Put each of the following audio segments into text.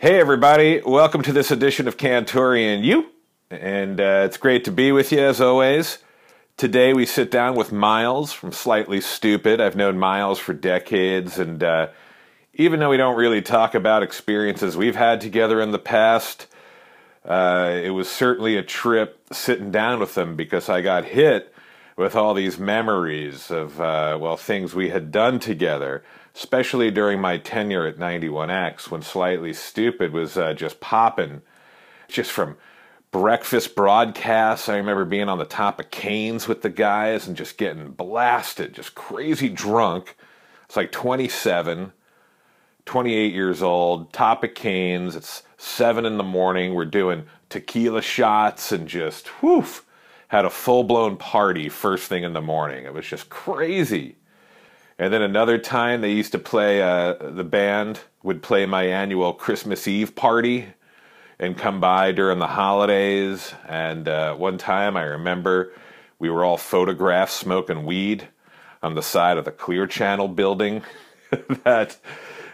Hey, everybody. Welcome to this edition of Cantorian You. And uh, it's great to be with you as always. Today we sit down with Miles from Slightly Stoopid. I've known Miles for decades, and uh, even though we don't really talk about experiences we've had together in the past, uh, it was certainly a trip sitting down with him because I got hit with all these memories of, uh, well, things we had done together especially during my tenure at 91X when Slightly Stoopid was uh, just popping, just from breakfast broadcasts. I remember being on the top of Canes with the guys and just getting blasted, just crazy drunk. It's like 27, 28 years old, top of Canes. It's 7 in the morning. We're doing tequila shots and just, whew, had a full blown party first thing in the morning. It was just crazy. And then another time they used to play, uh, the band would play my annual Christmas Eve party and come by during the holidays. And uh, one time I remember we were all photographed smoking weed on the side of the Clear Channel building. that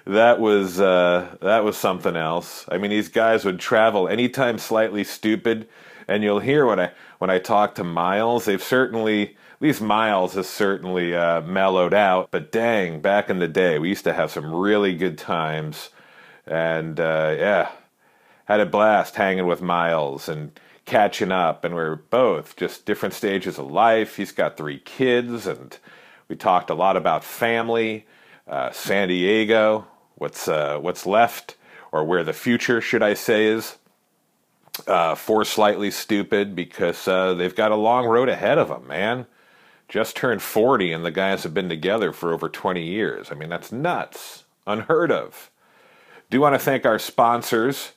that was uh, that was something else. I mean, these guys would travel anytime slightly stoopid, and you'll hear when I when I talk to Miles, they've certainly least Miles has certainly uh, mellowed out. But dang, back in the day, we used to have some really good times, and uh, yeah, had a blast hanging with Miles and catching up. And we are both just different stages of life. He's got three kids, and we talked a lot about family, uh, San Diego, what's uh, what's left, or where the future, should I say, is. Uh, for slightly stoopid because uh, they've got a long road ahead of them, man just turned 40 and the guys have been together for over 20 years. I mean, that's nuts. Unheard of. Do want to thank our sponsors.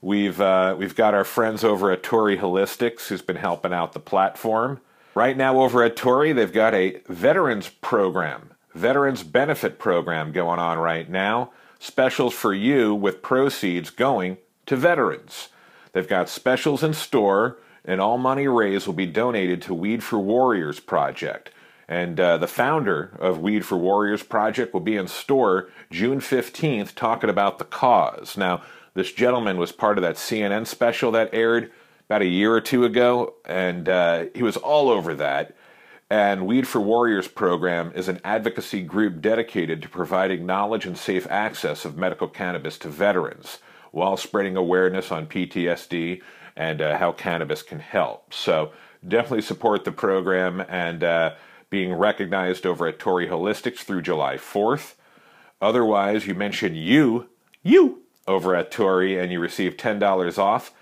We've, uh, we've got our friends over at Torrey Holistics who's been helping out the platform. Right now, over at Torrey, they've got a veterans program, veterans benefit program going on right now. Specials for you with proceeds going to veterans. They've got specials in store and all money raised will be donated to Weed for Warriors Project. And uh, the founder of Weed for Warriors Project will be in store June 15th talking about the cause. Now, this gentleman was part of that CNN special that aired about a year or two ago, and uh, he was all over that. And Weed for Warriors program is an advocacy group dedicated to providing knowledge and safe access of medical cannabis to veterans while spreading awareness on PTSD and uh, how cannabis can help. So definitely support the program and uh, being recognized over at Torrey Holistics through July 4th. Otherwise, you mention you, you over at Torrey, and you receive $10 off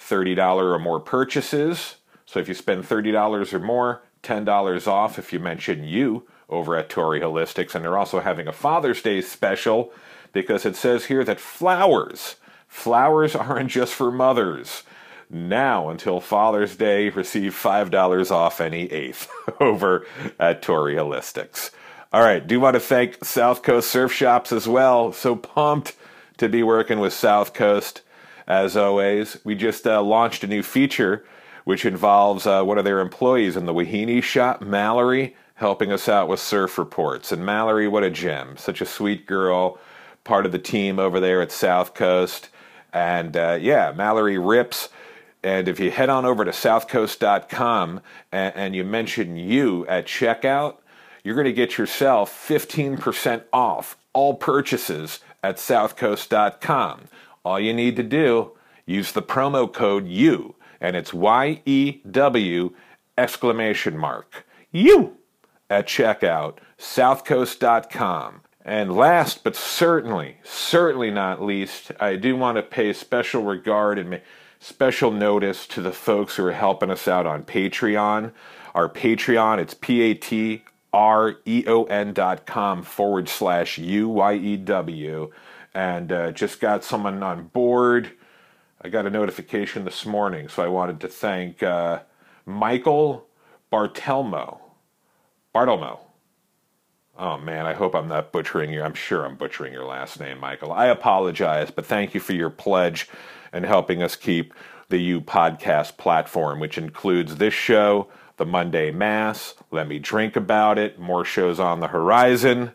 $30 or more purchases. So if you spend $30 or more, $10 off if you mention you over at Torrey Holistics. And they're also having a Father's Day special because it says here that flowers, flowers aren't just for mothers now until Father's Day, receive $5 off any eighth over at Torrey Holistics. All right, do want to thank South Coast Surf Shops as well. So pumped to be working with South Coast as always. We just uh, launched a new feature which involves uh, one of their employees in the Wahini shop, Mallory, helping us out with surf reports. And Mallory, what a gem. Such a sweet girl, part of the team over there at South Coast. And uh, yeah, Mallory rips and if you head on over to southcoast.com and, and you mention you at checkout, you're going to get yourself 15% off all purchases at southcoast.com. All you need to do, use the promo code U, and it's Y E W exclamation mark. You at checkout, southcoast.com. And last but certainly, certainly not least, I do want to pay special regard and special notice to the folks who are helping us out on Patreon. Our Patreon, it's P A T R E O N dot com forward slash U Y E W. And uh, just got someone on board. I got a notification this morning, so I wanted to thank uh, Michael Bartelmo. Bartelmo. Oh man, I hope I'm not butchering your. I'm sure I'm butchering your last name, Michael. I apologize, but thank you for your pledge and helping us keep the U podcast platform, which includes this show, the Monday Mass, Let Me Drink About It, more shows on the horizon,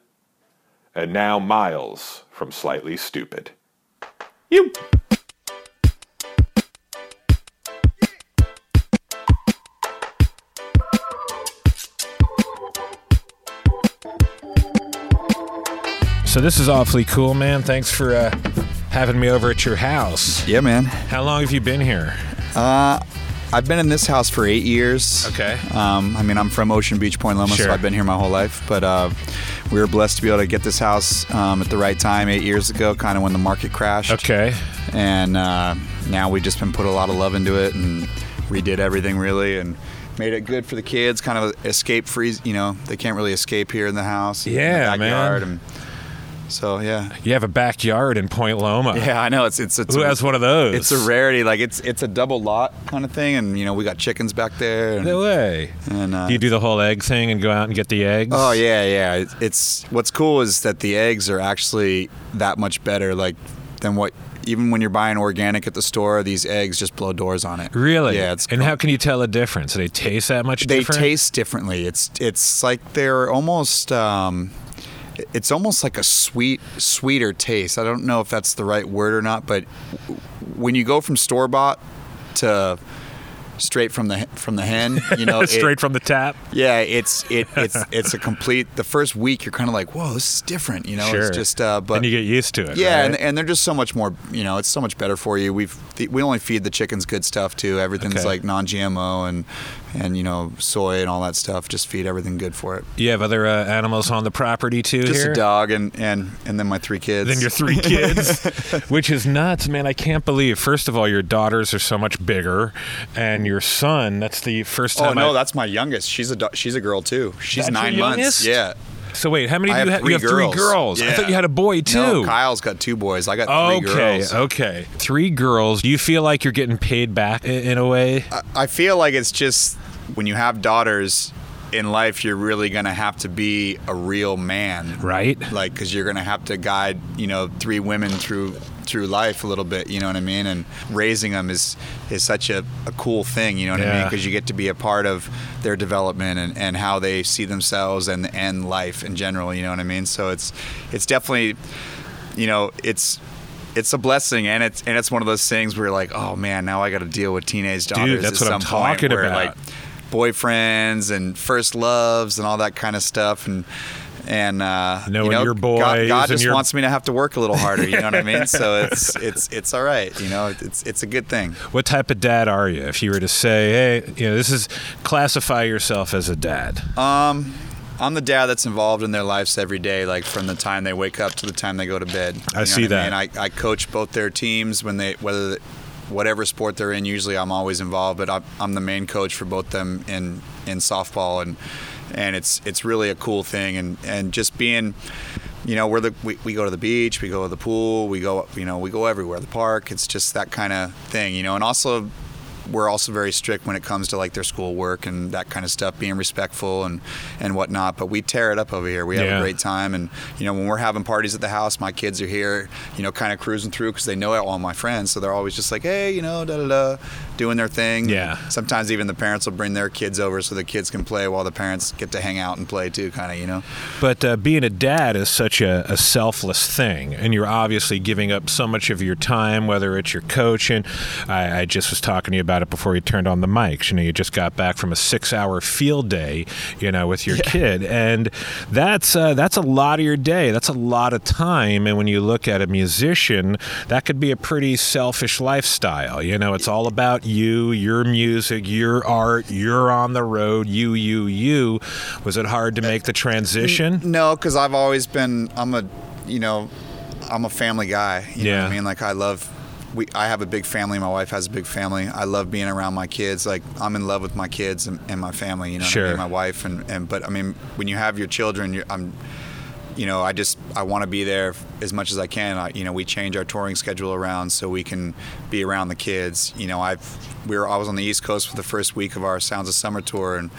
and now Miles from Slightly Stoopid. You. So this is awfully cool, man. Thanks for uh, having me over at your house. Yeah, man. How long have you been here? Uh, I've been in this house for eight years. Okay. Um, I mean, I'm from Ocean Beach, Point Loma, Sure. so I've been here my whole life. But uh, we were blessed to be able to get this house um, at the right time eight years ago, kind of when the market crashed. Okay. And uh, now we've just been put a lot of love into it and redid everything really and made it good for the kids. Kind of escape free. You know, they can't really escape here in the house. in the Yeah, man. backyard, And so yeah. You have a backyard in Point Loma. Yeah, I know. It's it's, it's Who a- has one of those? It's a rarity. Like it's it's a double lot kind of thing, and you know we got chickens back there. And, No way. and, uh, Do you do the whole egg thing and go out and get the eggs? Oh yeah, yeah. It- It's what's cool is that the eggs are actually that much better, like than what. Even when you're buying organic at the store, these eggs just blow doors on it. Really? Yeah. It's and how can you tell the difference? Do they taste that much differently. they different? taste differently. It's it's like they're almost. Um, it's almost like a sweet, sweeter taste. I don't know if that's the right word or not, but when you go from store bought to straight from the from the hen, you know, it- straight from the tap. Yeah, it's it it's it's a complete. The first week, you're kind of like, whoa, this is different. You know, Sure. it's just. Uh, but and you get used to it. yeah, right? and, and they're just so much more. You know, it's so much better for you. We've we only feed the chickens good stuff too. Everything's Okay. like non-GMO and and you know soy and all that stuff. Just feed everything good for it. you have other uh, animals on the property too Just here. a dog and and and then my three kids. Then your three kids, which is nuts, man. I can't believe. First of all, your daughters are so much bigger, and your son. That's the first time. Oh no, I, that's my youngest. She's a do- she's a girl too. She's That's nine months. Yeah. So wait, how many I do you have? You three have three girls. girls. I thought you had a boy too. No, Kyle's got two boys. I got three okay, girls. okay. okay, Three girls. Do you feel like you're getting paid back i- in a way? I feel like it's just when you have daughters in life, you're really gonna have to be a real man, Right. Like, because you're gonna have to guide, you know, three women through through life a little bit. You know what I mean? And raising them is is such a, a cool thing. You know what I mean? Because you get to be a part of their development and, and how they see themselves and and life in general. You know what I mean? So it's it's definitely, you know, it's. It's a blessing, and it's and it's one of those things where you're like, oh man, now I got to deal with teenage daughters. that's at what I'm some point talking where, about. Like, boyfriends and first loves and all that kind of stuff and and uh, Knowing you know, your boys God, God just your- wants me to have to work a little harder. You know what I mean? So it's it's it's all right. You know, it's it's a good thing. What type of dad are you? If you were to say, hey, you know, this is classify yourself as a dad. Um, I'm the dad that's involved in their lives every day, like from the time they wake up to the time they go to bed. You I know see that. I, mean? I, I coach both their teams when they whether whatever sport they're in. Usually, I'm always involved, but I'm, I'm the main coach for both them in in softball, and and it's it's really a cool thing, and and just being. You know, we're the we, we go to the beach, we go to the pool, we go you know we go everywhere, the park. It's just that kind of thing, you know. And also, we're also very strict when it comes to like their schoolwork and that kind of stuff, being respectful and and whatnot. But we tear it up over here. We have Yeah. a great time, and you know when we're having parties at the house, my kids are here, you know, kind of cruising through because they know all my friends, so they're always just like, hey, you know, da da da, doing their thing. Yeah. Sometimes even the parents will bring their kids over so the kids can play while the parents get to hang out and play too, kind of, you know. But uh, being a dad is such a, a selfless thing, and you're obviously giving up so much of your time, whether it's your coaching. I, I just was talking to you about it before you turned on the mics. You know, you just got back from a six-hour field day, you know, with your kid, and that's uh, that's a lot of your day. That's a lot of time, and when you look at a musician, that could be a pretty selfish lifestyle. You know, it's all about you, your music, your art. You're on the road. You, you, you. Was it hard to make the transition? No, because I've always been. I'm a, you know, I'm a family guy. You know Yeah. what I mean? Like I love. We, I have a big family. My wife has a big family. I love being around my kids. Like I'm in love with my kids and, and my family. You know, what I mean? my wife and, and but I mean, when you have your children, you're, I'm, you know, I just I want to be there as much as I can. I, you know, we change our touring schedule around so we can be around the kids. You know, I've we were I was on the East Coast for the first week of our Sounds of Summer tour, and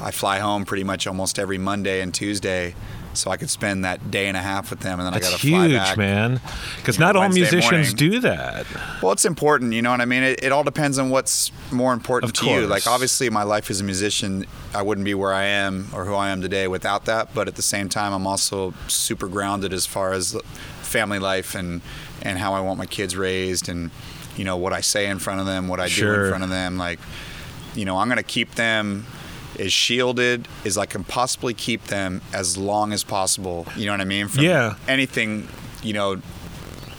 I fly home pretty much almost every Monday and Tuesday, so I could spend that day and a half with them, and then That's I got to fly huge, back. man. Because you know, not all Wednesday musicians morning. do that. Well, it's important, you know what I mean. It, it all depends on what's more important Of to you. Like obviously, my life as a musician, I wouldn't be where I am or who I am today without that. But at the same time, I'm also super grounded as far as family life and and how I want my kids raised and you know what I say in front of them, what I do in front of them. Like, you know, I'm gonna keep them as shielded as I can possibly keep them as long as possible. You know what I mean? From Yeah. anything, you know,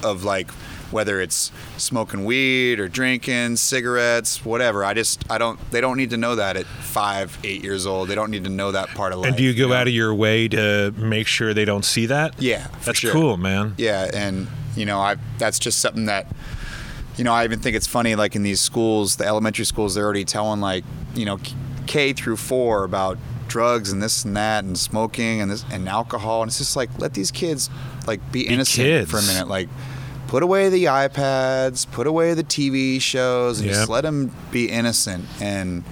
of like whether it's smoking weed or drinking cigarettes, whatever. I just I don't they don't need to know that at five, eight years old. They don't need to know that part of life. And do you go know? out of your way to make sure they don't see that? Yeah, That's sure. cool, man. Yeah, and you know, I that's just something that you know, I even think it's funny like in these schools, the elementary schools they're already telling like, you know, K through 4 about drugs and this and that and smoking and this and alcohol and it's just like let these kids like be, innocent kids. for a minute like put away the iPads, put away the TV shows and Yep. just let them be innocent and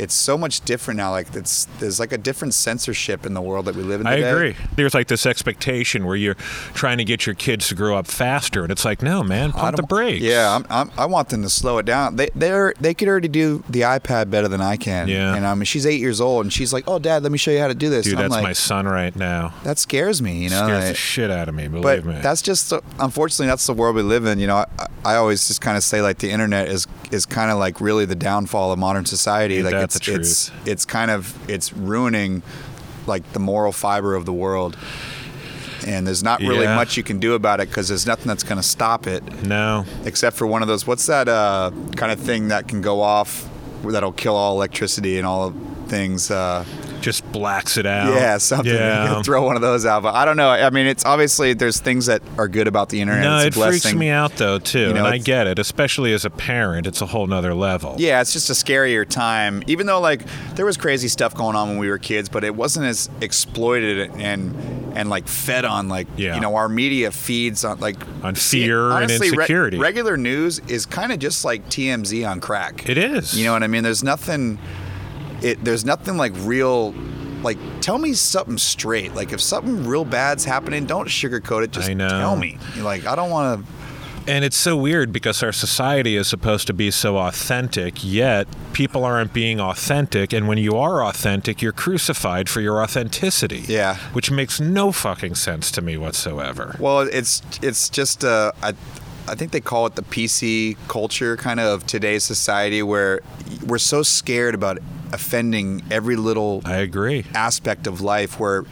it's so much different now like it's there's like a different censorship in the world that we live in I agree. There's like this expectation where you're trying to get your kids to grow up faster, and it's like, no, man, pump the brakes. Yeah, I'm, I'm, I want them to slow it down. They they're they could already do the iPad better than I can. Yeah. and I mean she's eight years old and she's like, oh dad, let me show you how to do this. dude, that's like, my son right now. that scares me. You know, Scares the shit out of me. Believe but me. that's just the- unfortunately that's the world we live in. You know, I, I always just kind of say like the internet is is kind of like really the downfall of modern society. Like that it's it's it's kind of it's ruining like the moral fiber of the world. And there's not really Yeah. much you can do about it because there's nothing that's going to stop it no. except for one of those what's that uh, kind of thing that can go off that'll kill all electricity and all things uh, Just blacks it out. yeah something Yeah. throw one of those out but i don't know i mean it's obviously there's things that are good about the internet No, it freaks me out though too, You know, and I get it. Especially as a parent, it's a whole nother level. yeah it's just a scarier time even though like there was crazy stuff going on when we were kids but it wasn't as exploited and and like fed on like Yeah. you know our media feeds on like On fear and honestly, re- insecurity. regular news is kind of just like tmz on crack It is. You know what I mean? There's nothing. It there's nothing like real. Like, tell me something straight. Like, if something real bad's happening, don't sugarcoat it. Just tell me. Like, I don't want to. And it's so weird because our society is supposed to be so authentic, yet people aren't being authentic. And when you are authentic, you're crucified for your authenticity. Yeah. Which makes no fucking sense to me whatsoever. Well, it's it's just uh, I, I think they call it the PC culture kind of of today's society where we're so scared about offending every little I agree. aspect of life where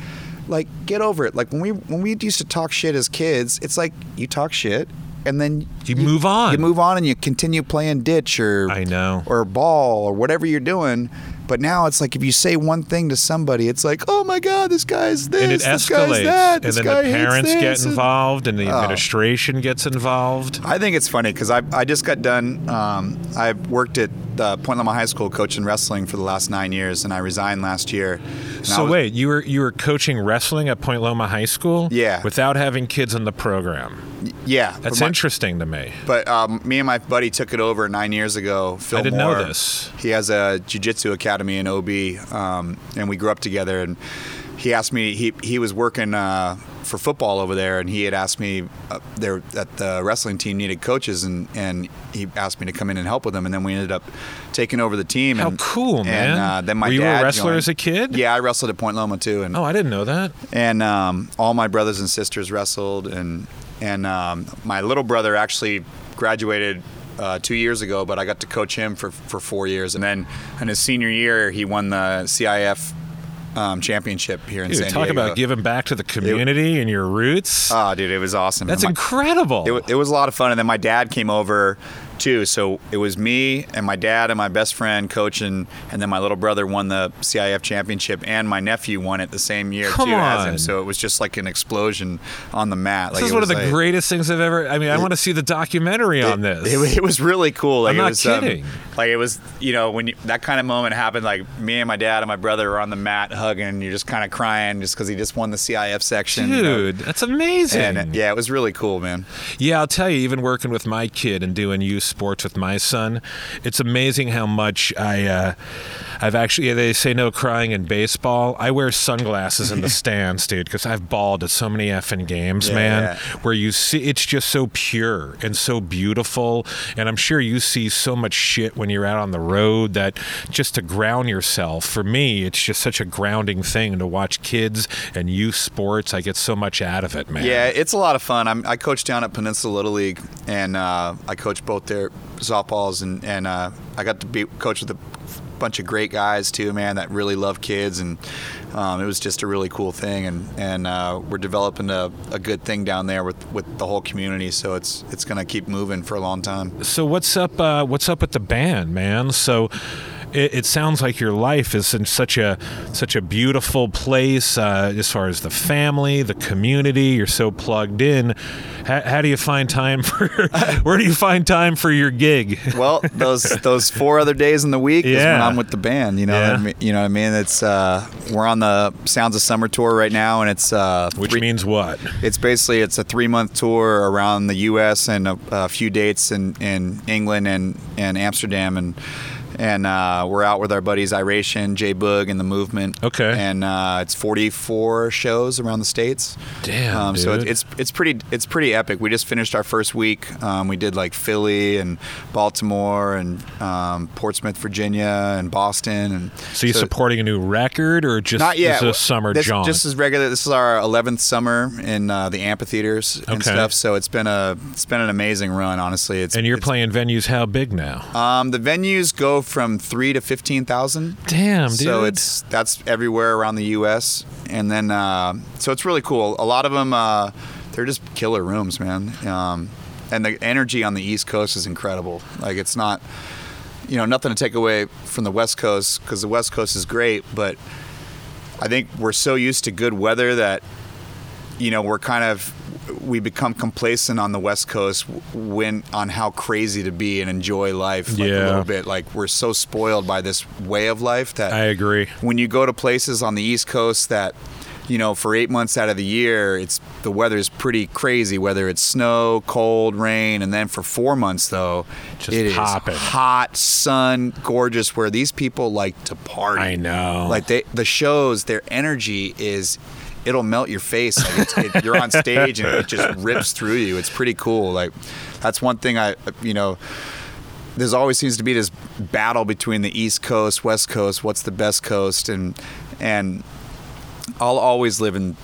like get over it like when we when we used to talk shit as kids it's like you talk shit and then You move on. you move on and you continue playing ditch or I know. or ball or whatever you're doing but now it's like if you say one thing to somebody it's like oh my god this guy's this and it this guy's escalates. that and then the parents get this," and- involved and the Oh. administration gets involved. I think it's funny because I, I just got done. Um, I worked at uh, Point Loma High School coaching wrestling for the last nine years, and I resigned last year. So was- wait, you were you were coaching wrestling at Point Loma High School? Yeah. Without having kids in the program. yeah, That's my- interesting to me. But um, me and my buddy took it over nine years ago. Phil I didn't know this. He has a jiu-jitsu academy in OB, um, and we grew up together. And he asked me. He he was working uh, for football over there, and he had asked me uh, there that the wrestling team needed coaches, and and he asked me to come in and help with them. And then we ended up taking over the team. How and, cool, man. And uh, then my Were you a dad wrestler joined. as a kid? Yeah, I wrestled at Point Loma too, and Oh, I didn't know that. and um, all my brothers and sisters wrestled, and and um, my little brother actually graduated uh, two years ago, but I got to coach him for for four years, and then in his senior year, he won the CIF um, championship here in Dude, San talk Diego. about giving back to the community and your roots. Oh, dude, it was awesome. That's My- incredible. it, it was a lot of fun, and then my dad came over too. So it was me and my dad and my best friend coaching, and then my little brother won the CIF championship, and my nephew won it the same year Come too as him. on. So it was just like an explosion on the mat. this Like, is one of the like- greatest things I've ever. I mean, I want to see the documentary on this. It, it was really cool. Like I'm it not was, um, kidding. like it was, you know, when you, that kind of moment happened, like me and my dad and my brother are on the mat hugging, and you're just kind of crying just because he just won the CIF section. you know. Dude, that's amazing. And yeah, it was really cool, man. Yeah, I'll tell you, even working with my kid and doing youth sports with my son, it's amazing how much I, uh, I've actually. They say no crying in baseball. I wear sunglasses in the stands, dude, because I've balled at so many effing games, Yeah, man. Where you see it's just so pure and so beautiful, and I'm sure you see so much shit when you're out on the road that just to ground yourself. For me, it's just such a grounding thing to watch kids and youth sports. I get so much out of it, man. Yeah, it's a lot of fun. I'm, I coach down at Peninsula Little League, and uh, I coach both their softballs, and and uh, I got to be coach with a bunch of great guys too, man, that really love kids, and um, it was just a really cool thing, and and uh, we're developing a, a good thing down there with, with the whole community, so it's it's gonna keep moving for a long time. So what's up? Uh, what's up with the band, man? So. It, it sounds like your life is in such a such a beautiful place uh, as far as the family, the community. You're so plugged in. How, how do you find time for? where do you find time for your gig? Well, those those four other days in the week is when I'm with the band. You know, Yeah. I mean? you know what I mean. It's uh, we're on the Sounds of Summer tour right now, and it's uh, Which three- means what? It's basically it's a three month tour around the U.S. and a, a few dates in, in England and, and Amsterdam and and uh, we're out with our buddies Iration, J Boog, and the Movement. Okay. And uh, it's 44 shows around the states. Damn, Um, so it's it's pretty it's pretty epic. We just finished our first week. Um, we did like Philly and Baltimore and um, Portsmouth, Virginia, and Boston. And So you're supporting a new record or just not yet. this is a summer this, jaunt? Just as regular. This is our 11th summer in uh, the amphitheaters and Okay. stuff. So it's been a it's been an amazing run. Honestly, it's and you're it's- playing venues how big now? Um, the venues go from three to fifteen thousand. Damn, dude. So it's that's everywhere around the U.S. And then uh, so it's really cool. A lot of them uh, they're just killer rooms, man. Um, and the energy on the East Coast is incredible. Like it's not, you know, nothing to take away from the West Coast because the West Coast is great, but I think we're so used to good weather that you know we're kind of we become complacent on the West Coast when on how crazy to be and enjoy life like a little bit. Like we're so spoiled by this way of life that I agree. when you go to places on the East Coast that you know for eight months out of the year it's the weather's pretty crazy whether it's snow cold rain and then for four months though Just it is popping. hot sun gorgeous where these people like to party I know. like they the shows their energy is it'll melt your face. Like it's, it, you're on stage and it just rips through you. It's pretty cool. Like that's one thing i you know there's always seems to be this battle between the east coast west coast what's the best coast? And and i'll always live in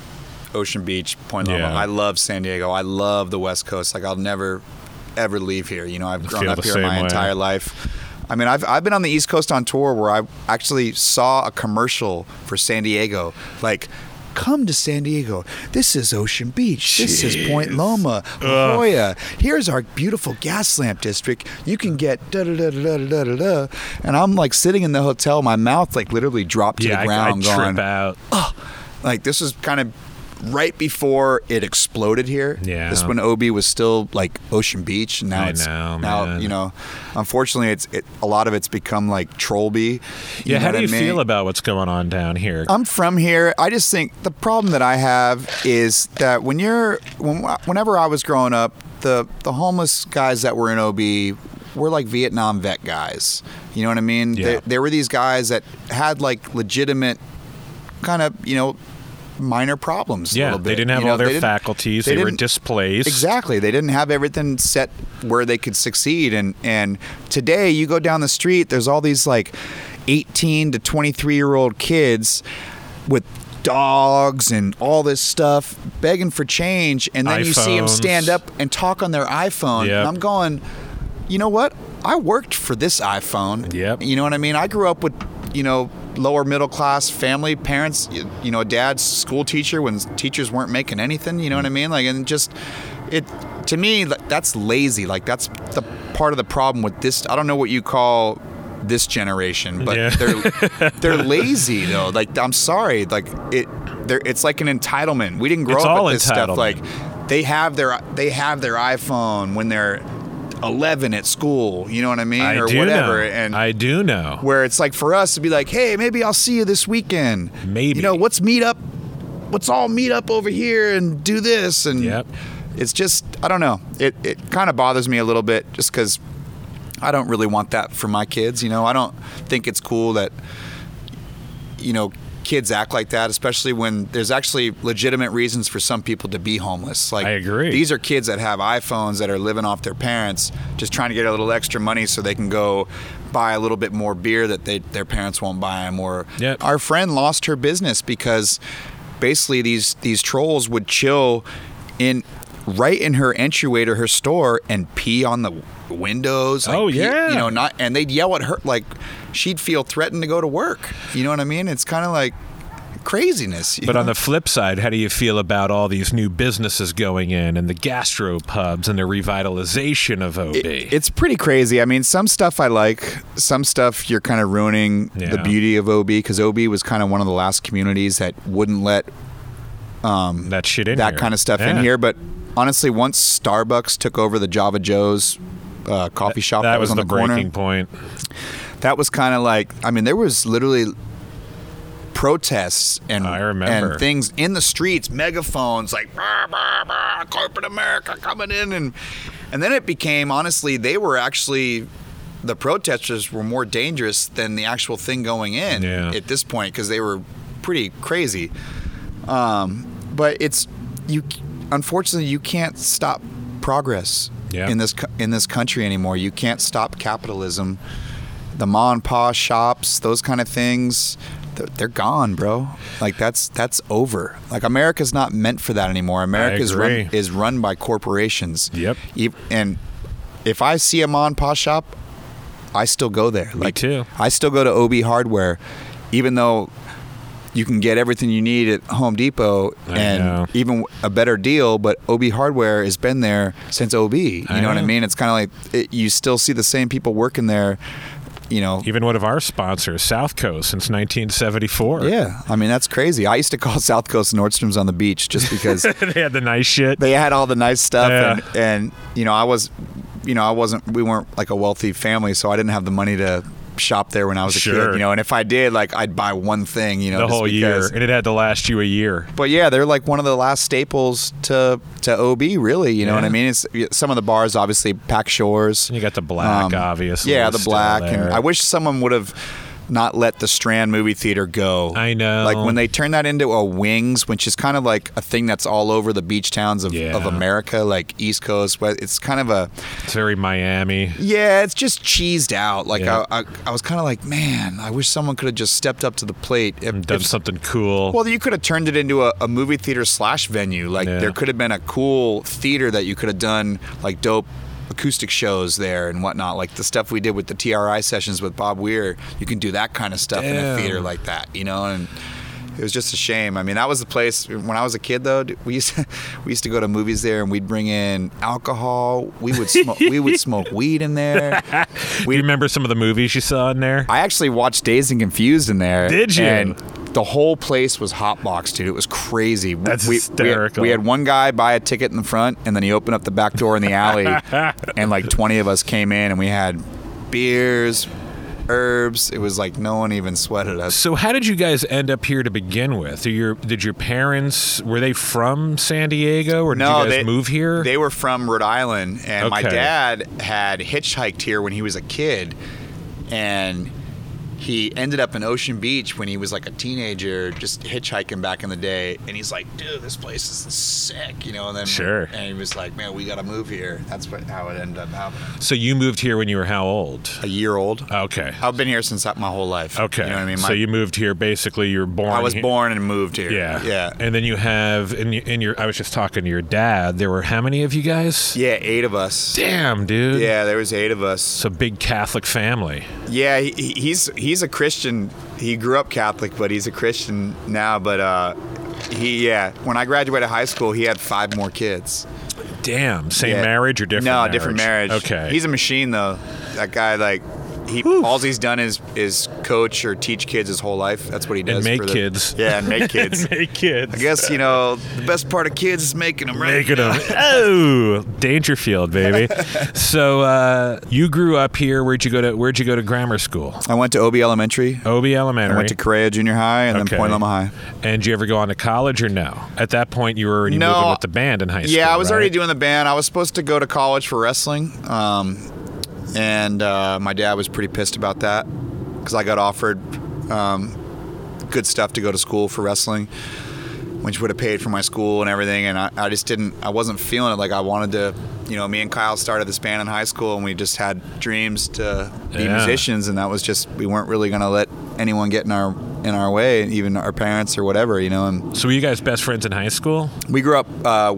ocean beach point loma. Yeah. i love san diego. I love the west coast. Like i'll never ever leave here. You know i've grown up here my way. entire life. I mean, I've, I've been on the East Coast on tour where I actually saw a commercial for San Diego. Like, Come to San Diego. This is Ocean Beach. Jeez. This is Point Loma, La Jolla. Uh. Here's our beautiful gas lamp district. You can get da da da da da da da. And I'm like sitting in the hotel, my mouth like literally dropped to yeah, the ground. I, I going, trip out. Oh, like this is kind of right before it exploded here. Yeah. This when OB was still like Ocean Beach. and Now I it's know, now man. you know. Unfortunately, it's it, a lot of it's become like Trollby. Yeah, how do you I mean? feel about what's going on down here? I'm from here. I just think the problem that I have is that when you're when whenever I was growing up, the the homeless guys that were in OB were like Vietnam vet guys. You know what I mean? Yeah. They, they were these guys that had like legitimate kind of you know minor problems. a yeah, little bit. they didn't have You know, all their they faculties. They, were displaced. Exactly. They didn't have everything set where they could succeed. And and today you go down the street, there's all these like 18 to 23 year old kids with dogs and all this stuff begging for change and then you see them stand up and talk on their iPhone Yep. and I'm going you know what I worked for this iPhone Yep. you know what I mean I grew up with you know lower middle class family parents you, know dad's school teacher when teachers weren't making anything you know what I mean? Like and just it to me that's lazy. Like that's the part of the problem with this I don't know what you call this generation but Yeah. they're they're lazy though. Like I'm sorry. Like it they're, it's like an entitlement. We didn't grow It's up with this stuff. Like they have their they have their iPhone when they're 11 at school you know what I mean I or do whatever know. and I do know. where it's like for us to be like, hey, maybe I'll see you this weekend. Maybe. You know, let's meet up. Let's all meet up over here and do this. And Yep. it's just, I don't know. It, it kind of bothers me a little bit just because I don't really want that for my kids. You know, I don't think it's cool that you know kids act like that, especially when there's actually legitimate reasons for some people to be homeless. Like I agree. These are kids that have iPhones that are living off their parents, just trying to get a little extra money so they can go buy a little bit more beer that they, their parents won't buy them. Or Yep. our friend lost her business because basically these these trolls would chill in right in her entryway to her store and pee on the windows. like Oh, pee- yeah. you know, not and they'd yell at her like she'd feel threatened to go to work. You know what I mean? It's kind of like craziness. But on the flip side, how do you feel about all these new businesses going in and the gastro pubs and the revitalization of OB? It- it's pretty crazy. I mean, some stuff I like. Some stuff you're kind of ruining the beauty of OB because OB was kind of one of the last communities that wouldn't let that shit in that here. kind of stuff in here. But honestly, once Starbucks took over the Java Joe's uh, coffee shop that, that, was on the, the, corner, breaking point. That was kind of like I mean, there was literally protests and and things in the streets, megaphones like "Brr, brr, brr, corporate America coming in and and then it became honestly they were actually the protesters were more dangerous than the actual thing going in Yeah. at this point because they were pretty crazy. Um, but it's you unfortunately you can't stop progress Yeah. in this in this country anymore. You can't stop capitalism. The ma and pa shops, those kind of things, they're, gone, bro. Like that's that's over. Like America's not meant for that anymore. America's run is run by corporations. Yep. And if I see a ma and pa shop, I still go there. Me like too. I still go to OB Hardware, even though you can get everything you need at Home Depot I and know. even a better deal. But OB Hardware has been there since OB. You I know, what I mean? It's kind of like it, you still see the same people working there. You know. Even one of our sponsors, South Coast, since 1974. Yeah, I mean that's crazy. I used to call South Coast Nordstrom's on the beach just because they had the nice shit. they had all the nice stuff Yeah. and, and you know i was you know i wasn't we weren't like a wealthy family so i didn't have the money to shop there when i was a Sure. kid you know and if i did like i'd buy one thing you know the just whole year, and it had to last you a year. but yeah they're like one of the last staples to to ob really you know what i mean it's some of the bars obviously pack shores And you got the black, Um, obviously. yeah the black and i wish someone would have not let the Strand movie theater go. I know. Like when they turn that into a Wings, which is kind of like a thing that's all over the beach towns of, Yeah. of America, like East Coast. West. It's kind of a It's very Miami. yeah, it's just cheesed out. Like Yeah. I, I, I was kind of like, man, I wish someone could have just stepped up to the plate. If, and done if- something cool. well, you could have turned it into a, a movie theater slash venue. Like Yeah. there could have been a cool theater that you could have done like dope acoustic shows there and whatnot. Like the stuff we did with the TRI sessions with Bob Weir. You can do that kind of stuff in a theater like that, you know. And it was just a shame. I mean, that was the place when I was a kid. Though we used to, we used to go to movies there, and we'd bring in alcohol. We would smoke. we would smoke weed in there. We remember some of the movies you saw in there? I actually watched Dazed and Confused in there. Did you? The whole place was hotbox, dude. It was crazy. That's we, hysterical. We had, we had one guy buy a ticket in the front, and then he opened up the back door in the alley, and like 20 of us came in, and we had beers, herbs. It was like no one even sweated us. So how did you guys end up here to begin with? Did your did your parents were they from San Diego or did No, you guys they move here? They were from Rhode Island, and my dad had hitchhiked here when he was a kid, and he ended up in Ocean Beach when he was like a teenager, just hitchhiking back in the day. And he's like, "Dude, this place is sick," you know. And then Sure. and he was like, "Man, we got to move here." That's what how it ended up happening. so you moved here when you were how old? A year old. Okay. I've been here since my whole life. Okay. you know what I mean. so you moved here basically you were born I was here- born and moved here. Yeah. yeah. And then you have in, y- in your I was just talking to your dad. There were how many of you guys? Yeah, eight of us. Damn, dude. Yeah, there was eight of us. It's a big Catholic family. Yeah, he, he- he's he's a Christian. He grew up Catholic, but he's a Christian now. But uh, he yeah, when I graduated high school, he had five more kids. Damn. Same Yeah. marriage or different No, marriage? different marriage. Okay. He's a machine though. That guy like he all he's done is is coach or teach kids his whole life. That's what he does. make for the- kids. Yeah, and make kids. Make kids. I guess you know the best part of kids is making them. Right? Making them. Oh, Dangerfield, baby. so uh, you grew up here. Where'd you go to? Where'd you go to grammar school? I went to OB Elementary. OB Elementary. I went to Correia Junior High and Okay. then Point Loma High. And did you ever go on to college or no? At that point, you were already No. moving with the band in high school. Yeah, I was already doing the band. I was supposed to go to college for wrestling, um, and uh, my dad was pretty pissed about that because I got offered um, good stuff to go to school for wrestling, which would have paid for my school and everything. And I, I just didn't, I wasn't feeling it. Like I wanted to, you know, me and Kyle started this band in high school, and we just had dreams to be Yeah. musicians, and that was just we weren't really gonna let anyone get in our in our way, even our parents or whatever, you know. And So were you guys best friends in high school? we grew up. Uh,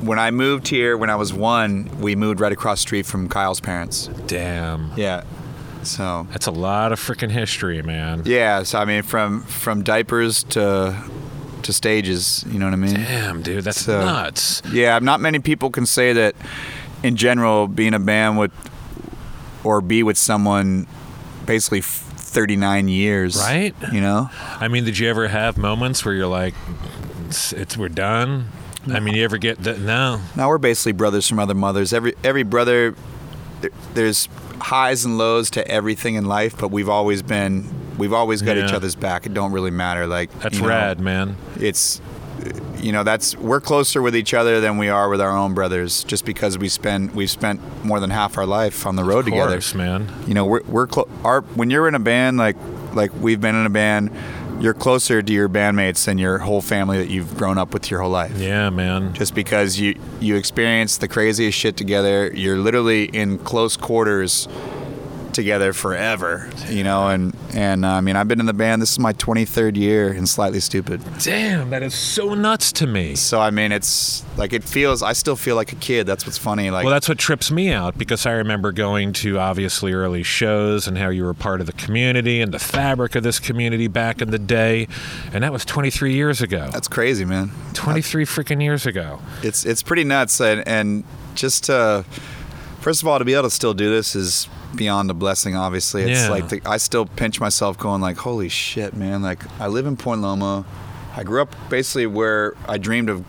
when I moved here, when I was one, we moved right across the street from Kyle's parents. Damn. Yeah. So That's a lot of freaking history, man. yeah, so I mean, from from diapers to to stages, you know what I mean? Damn, dude, that's So- nuts. Yeah, not many people can say that. In general, being a band with or be with someone basically 39 years, Right? You know, I mean, did you ever have moments where you're like, it's, it's we're done? I mean, you ever get that? No. now we're basically brothers from other mothers. Every every brother, there, there's highs and lows to everything in life, but we've always been, we've always got each other's back. It don't really matter. Like That's you know, rad, man. it's you know that's we're closer with each other than we are with our own brothers just because we spend we've spent more than half our life on the road Of together course, man. you know we're, we're clo- our when you're in a band like like we've been in a band you're closer to your bandmates than your whole family that you've grown up with your whole life Yeah, man. just because you you experience the craziest shit together you're literally in close quarters together forever you know and and uh, i mean i've been in the band this is my 23rd year and slightly stoopid Damn, that is so nuts to me. so i mean it's like it feels i still feel like a kid that's what's funny like Well, that's what trips me out because I remember going to obviously early shows and how you were part of the community and the fabric of this community back in the day, and that was 23 years ago. that's crazy man 23 freaking years ago. it's it's pretty nuts and, and just to first of all to be able to still do this is beyond a blessing obviously. It's Yeah. like the, i still pinch myself going like holy shit man. Like i live in point loma. I grew up basically where i dreamed of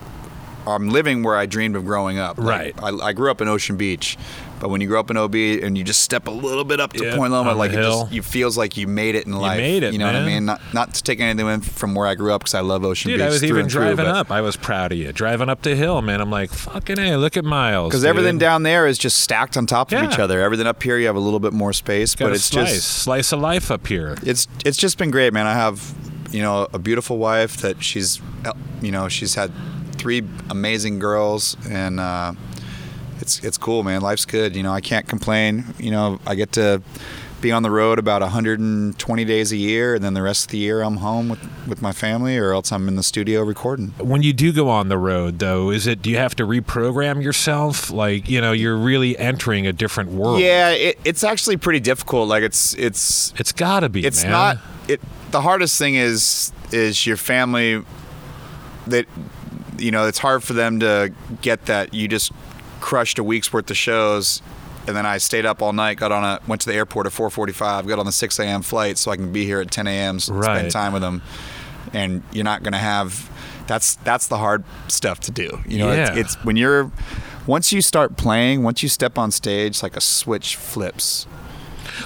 i'm living where i dreamed of growing up. Like, Right. I, I grew up in ocean beach but when you grow up in OB and you just step a little bit up to Yeah, Point Loma, like it hill. just you feels like you made it in life. made it, You know what I mean? Not not to take anything away from where I grew up because I love Ocean Dude, Beach. I was even driving up. I was proud of you. Driving up the hill, man. I'm like, fucking hey, look at Miles. because everything down there is just stacked on top of Yeah. each other. Everything up here, you have a little bit more space, but it's slice, just slice of life up here. it's it's just been great, man. I have you know a beautiful wife that she's you know she's had three amazing girls and. uh it's it's cool, man. Life's good. You know, I can't complain. You know, I get to be on the road about 120 days a year, and then the rest of the year I'm home with, with my family, or else I'm in the studio recording. When you do go on the road, though, is it? Do you have to reprogram yourself? Like, you know, you're really entering a different world. Yeah, it, it's actually pretty difficult. Like it's it's it's got to be. it's man. not it the hardest thing is is your family that you know it's hard for them to get that you just crushed a week's worth of shows and then I stayed up all night, got on a went to the airport at 4:45, got on the 6 a.m. flight so I can be here at 10 a.m. s- Right. spend time with them. And you're not gonna have that's that's the hard stuff to do. You know, Yeah. it's, it's when you're once you start playing, once you step on stage, like a switch flips.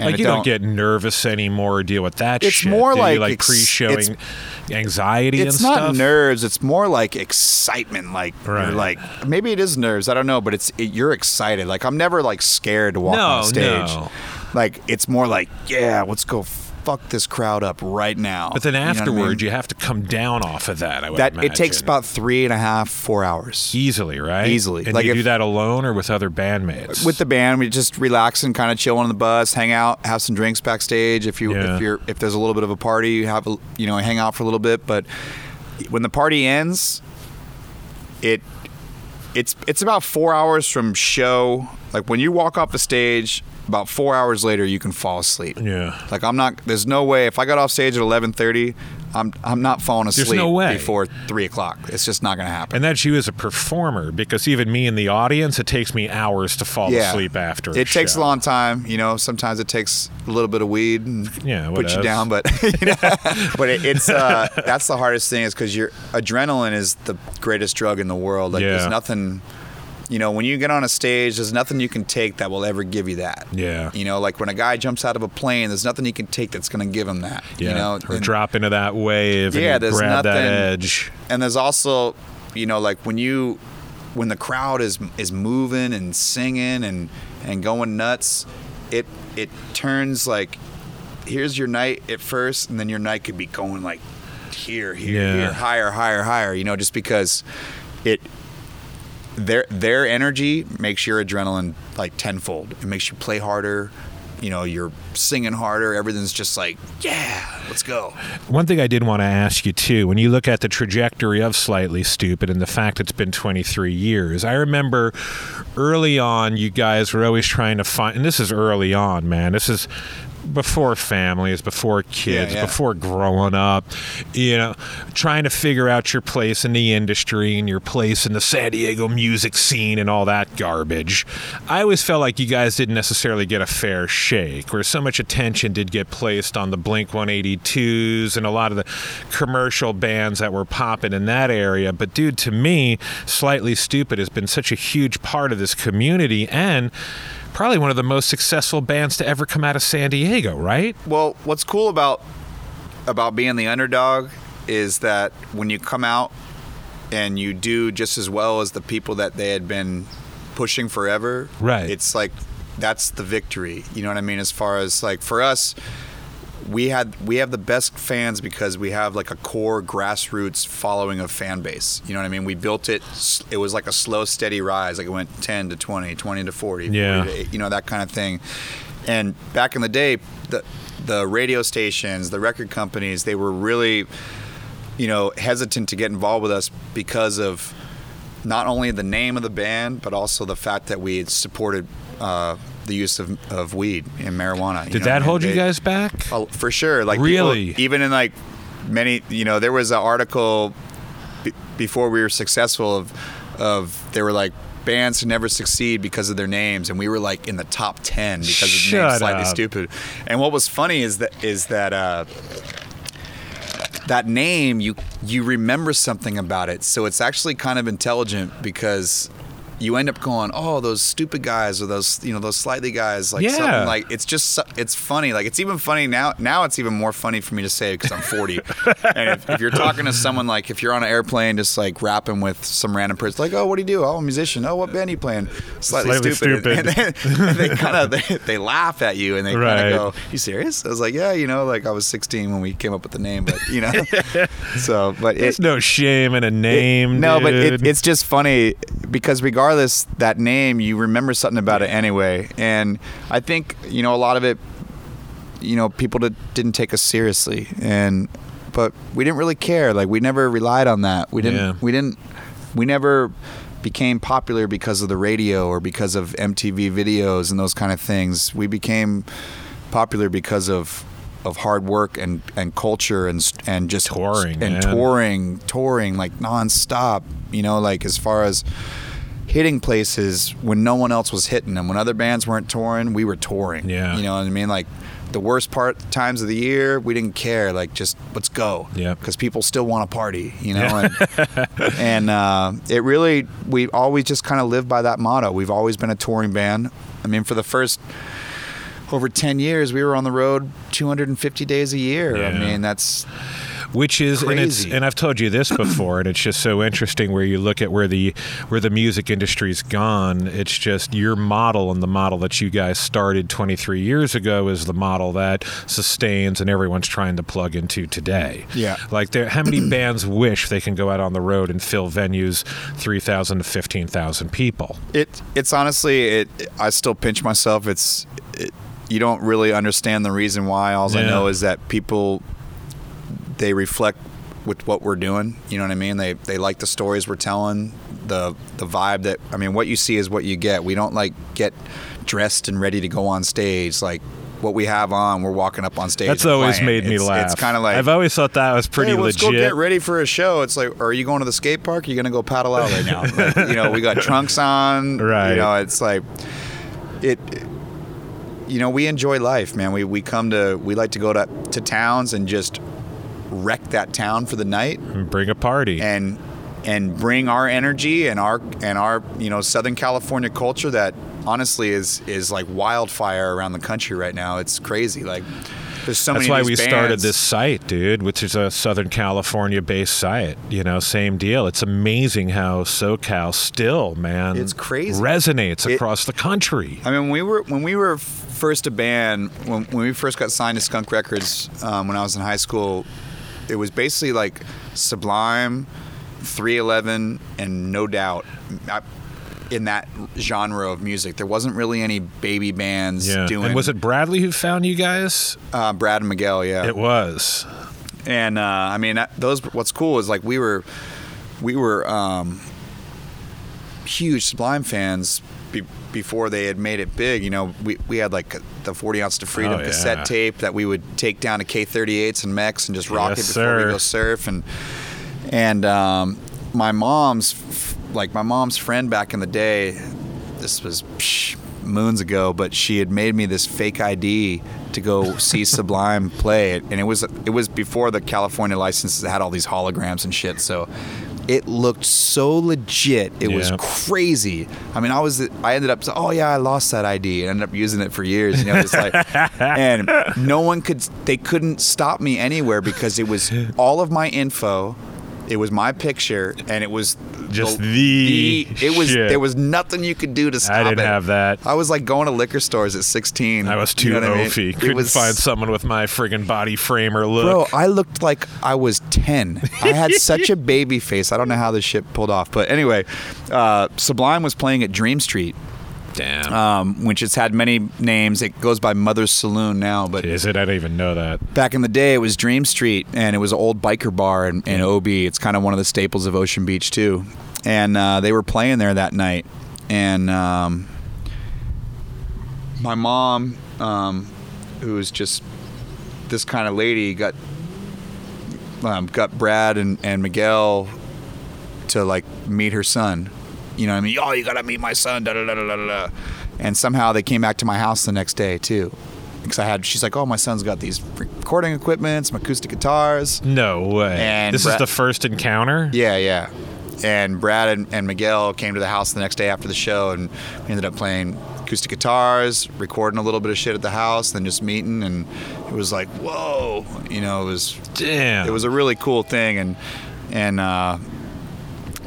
And Like you don't, get nervous anymore or deal with that shit. It's shit. more do you, like like ex- pre-showing anxiety it's and not stuff. nerves it's more like excitement like Right. you're like maybe it is nerves i don't know but it's it, you're excited like i'm never like scared to walk No, on stage no. like it's more like yeah let's go fuck this crowd up right now But then You know I afterward, mean? you have to come down off of that. I would that it takes about three and a half four hours easily, right? Easily. And Like you if- do that alone or with other bandmates. with the band we just relax and kind of chill on the bus hang out have some drinks backstage if you Yeah. if you're if there's a little bit of a party you have a, you know hang out for a little bit but when the party ends it it's it's about four hours from show like when you walk off the stage about four hours later you can fall asleep Yeah. like i'm not there's no way if i got off stage at 11.30 i'm i'm not falling asleep There's no way. before three o'clock it's just not gonna happen and that's you as a performer because even me in the audience, it takes me hours to fall asleep after. a It takes show. a long time, you know. Sometimes it takes a little bit of weed and Yeah, put you down, but you know, but it, it's uh, that's the hardest thing is because your adrenaline is the greatest drug in the world. Like Yeah. there's nothing, you know, when you get on a stage, there's nothing you can take that will ever give you that. Yeah. You know, like when a guy jumps out of a plane, there's nothing you can take that's going to give him that. Yeah. You know, or And- drop into that wave Yeah, there's grab that edge. and there's also you know like when you when the crowd is is moving and singing and and going nuts it it turns like here's your night at first, and then your night could be going like here, here, Yeah. here, higher, higher, higher. You know, just because it their their energy makes your adrenaline like tenfold. It makes you play harder. You know, you're singing harder. Everything's just like, yeah, let's go. One thing I did want to ask you too, when you look at the trajectory of Slightly Stoopid and the fact it's been 23 years, I remember early on you guys were always trying to find, and this is early on, man. This is before families, before kids, yeah. before growing up, you know, trying to figure out your place in the industry and your place in the San Diego music scene and all that garbage. I always felt like you guys didn't necessarily get a fair shake, where so much attention did get placed on the Blink 182s and a lot of the commercial bands that were popping in that area. But, dude, to me, Slightly Stoopid has been such a huge part of this community and probably one of the most successful bands to ever come out of San Diego, right? Well, what's cool about about being the underdog is that when you come out and you do just as well as the people that they had been pushing forever, Right. It's like that's the victory. You know what I mean? As far as like for us, we had we have the best fans because we have like a core grassroots following of fan base. You know what I mean? We built it. It was like a slow, steady rise. Like it went 10 to 20, 20 to 40, 40 Yeah. to 8, you know that kind of thing. And back in the day, the the radio stations, the record companies, they were really, you know, hesitant to get involved with us because of not only the name of the band, but also the fact that we had supported uh, the use of, of weed and marijuana. you Did know that hold you guys back? Oh, for sure. Like people- Really? even in like many, you know, there was an article b- before we were successful of, of they were like bands who never succeed because of their names, and we were like in the top ten because of Shut name Slightly up. Stoopid. And what was funny is that is that. Uh, that name you you remember something about it so it's actually kind of intelligent because you end up going oh those stupid guys or those you know those slightly guys like Yeah. something like it's just it's funny like it's even funny now now it's even more funny for me to say because i'm 40 and if, if you're talking to someone like if you're on an airplane just like rapping with some random person like oh what do you do oh i'm a musician oh what band are you playing slightly, Slightly Stoopid, Stoopid. And, then they kind of they, they laugh at you and they Right. kind of go you serious i was like yeah you know like i was 16 when we came up with the name but you know so but There's it, no shame in a name. no, but it, it's just funny because regardless that name, you remember something about it anyway. And I think you know a lot of it. You know, people did, didn't take us seriously, and but we didn't really care. Like we never relied on that. We didn't. Yeah. We didn't. We never became popular because of the radio or because of MTV videos and those kind of things. We became popular because of of hard work and, and culture and and just Touring, and man. touring touring like nonstop you know like as far as hitting places when no one else was hitting them. When other bands weren't touring we were touring. Yeah. you know what I mean? Like the worst part times of the year we didn't care. Like just let's go. Yeah. because people still want to party you know? And, and uh, it really we always just kind of live by that motto. We've always been a touring band. I mean for the first over 10 years we were on the road 250 days a year. Yeah. I mean that's which is and it's and I've told you this before and it's just so interesting where you look at where the where the music industry's gone it's just your model and the model that you guys started 23 years ago is the model that sustains and everyone's trying to plug into today Yeah. like there how many bands wish they can go out on the road and fill venues 3,000 to 15,000 people It it's honestly it. I still pinch myself. It's it, you don't really understand the reason why. All I know is that people they reflect with what we're doing. You know what I mean? They they like the stories we're telling, the the vibe that I mean. What you see is what you get. We don't like get dressed and ready to go on stage like. What we have on, we're walking up on stage. that's always made me It's- laugh It's kind of like I've always thought that was pretty hey, let's legit go get ready for a show. It's like, are you going to the skate park? Are you going to go paddle out right now? Like, you know, we got trunks on. Right. You know, it's like it. You know, we enjoy life, man. We we come to we like to go to to towns and just wreck that town for the night and bring a party and and bring our energy and our and our you know Southern California culture that honestly is is like wildfire around the country right now. It's crazy. Like There's so That's why we these started this site, dude, which is a Southern California based site. You know, same deal. It's amazing how SoCal still, man, It's crazy. resonates It- across the country. I mean, when we were when we were first a band, when, when we first got signed to Skunk Records um, when I was in high school, it was basically like Sublime, 311, and No Doubt. I- in that genre of music, there wasn't really any baby bands Yeah. doing. And was it Bradley who found you guys? uh, Brad and Miguel? Yeah, It was. and uh, I mean those. What's cool is like we were, we were um, huge Sublime fans be, before they had made it big. You know, we, we had like the 40 ounce to freedom Oh, cassette tape that we would take down to K38s and mechs and just rock Yes, it before sir. we go surf and and um, my mom's like my mom's friend back in the day. This was psh, moons ago, but she had made me this fake ID to go see Sublime play it, and it was it was before the California licenses had all these holograms and shit. So it looked so legit. It was crazy. I mean, I was I ended up oh yeah, I lost that ID and ended up using it for years. You know, it's like and no one could they couldn't stop me anywhere because it was all of my info. It was my picture, and it was Just the it was shit. there was nothing you could do to stop it. I didn't it. have that. I was like going to liquor stores at 16. I was too you know what I mean? Couldn't was- find someone with my friggin' body frame or look. Bro, I looked like I was 10. I had such a baby face. I don't know how this shit pulled off. But anyway, uh, Sublime was playing at Dream Street, Damn. um, which has had many names. It goes by Mother's Saloon now, but Is it? I don't even know that. back in the day, it was Dream Street, and it was an old biker bar in, in OB. It's kind of one of the staples of Ocean Beach too. And uh, they were playing there that night, and um, my mom, um, who's just this kind of lady, got um, got Brad and, and Miguel to like meet her son. You know what I mean? Oh, you gotta meet my son. Da da da da da da. And somehow they came back to my house the next day too, because I had. She's like, "Oh, my son's got these recording equipment, some acoustic guitars." No way. And this is the first encounter? Yeah, yeah. And Brad and, and Miguel came to the house the next day after the show, and we ended up playing acoustic guitars, recording a little bit of shit at the house, then just meeting, and it was like, whoa, you know, it was Damn. it was a really cool thing, and and uh,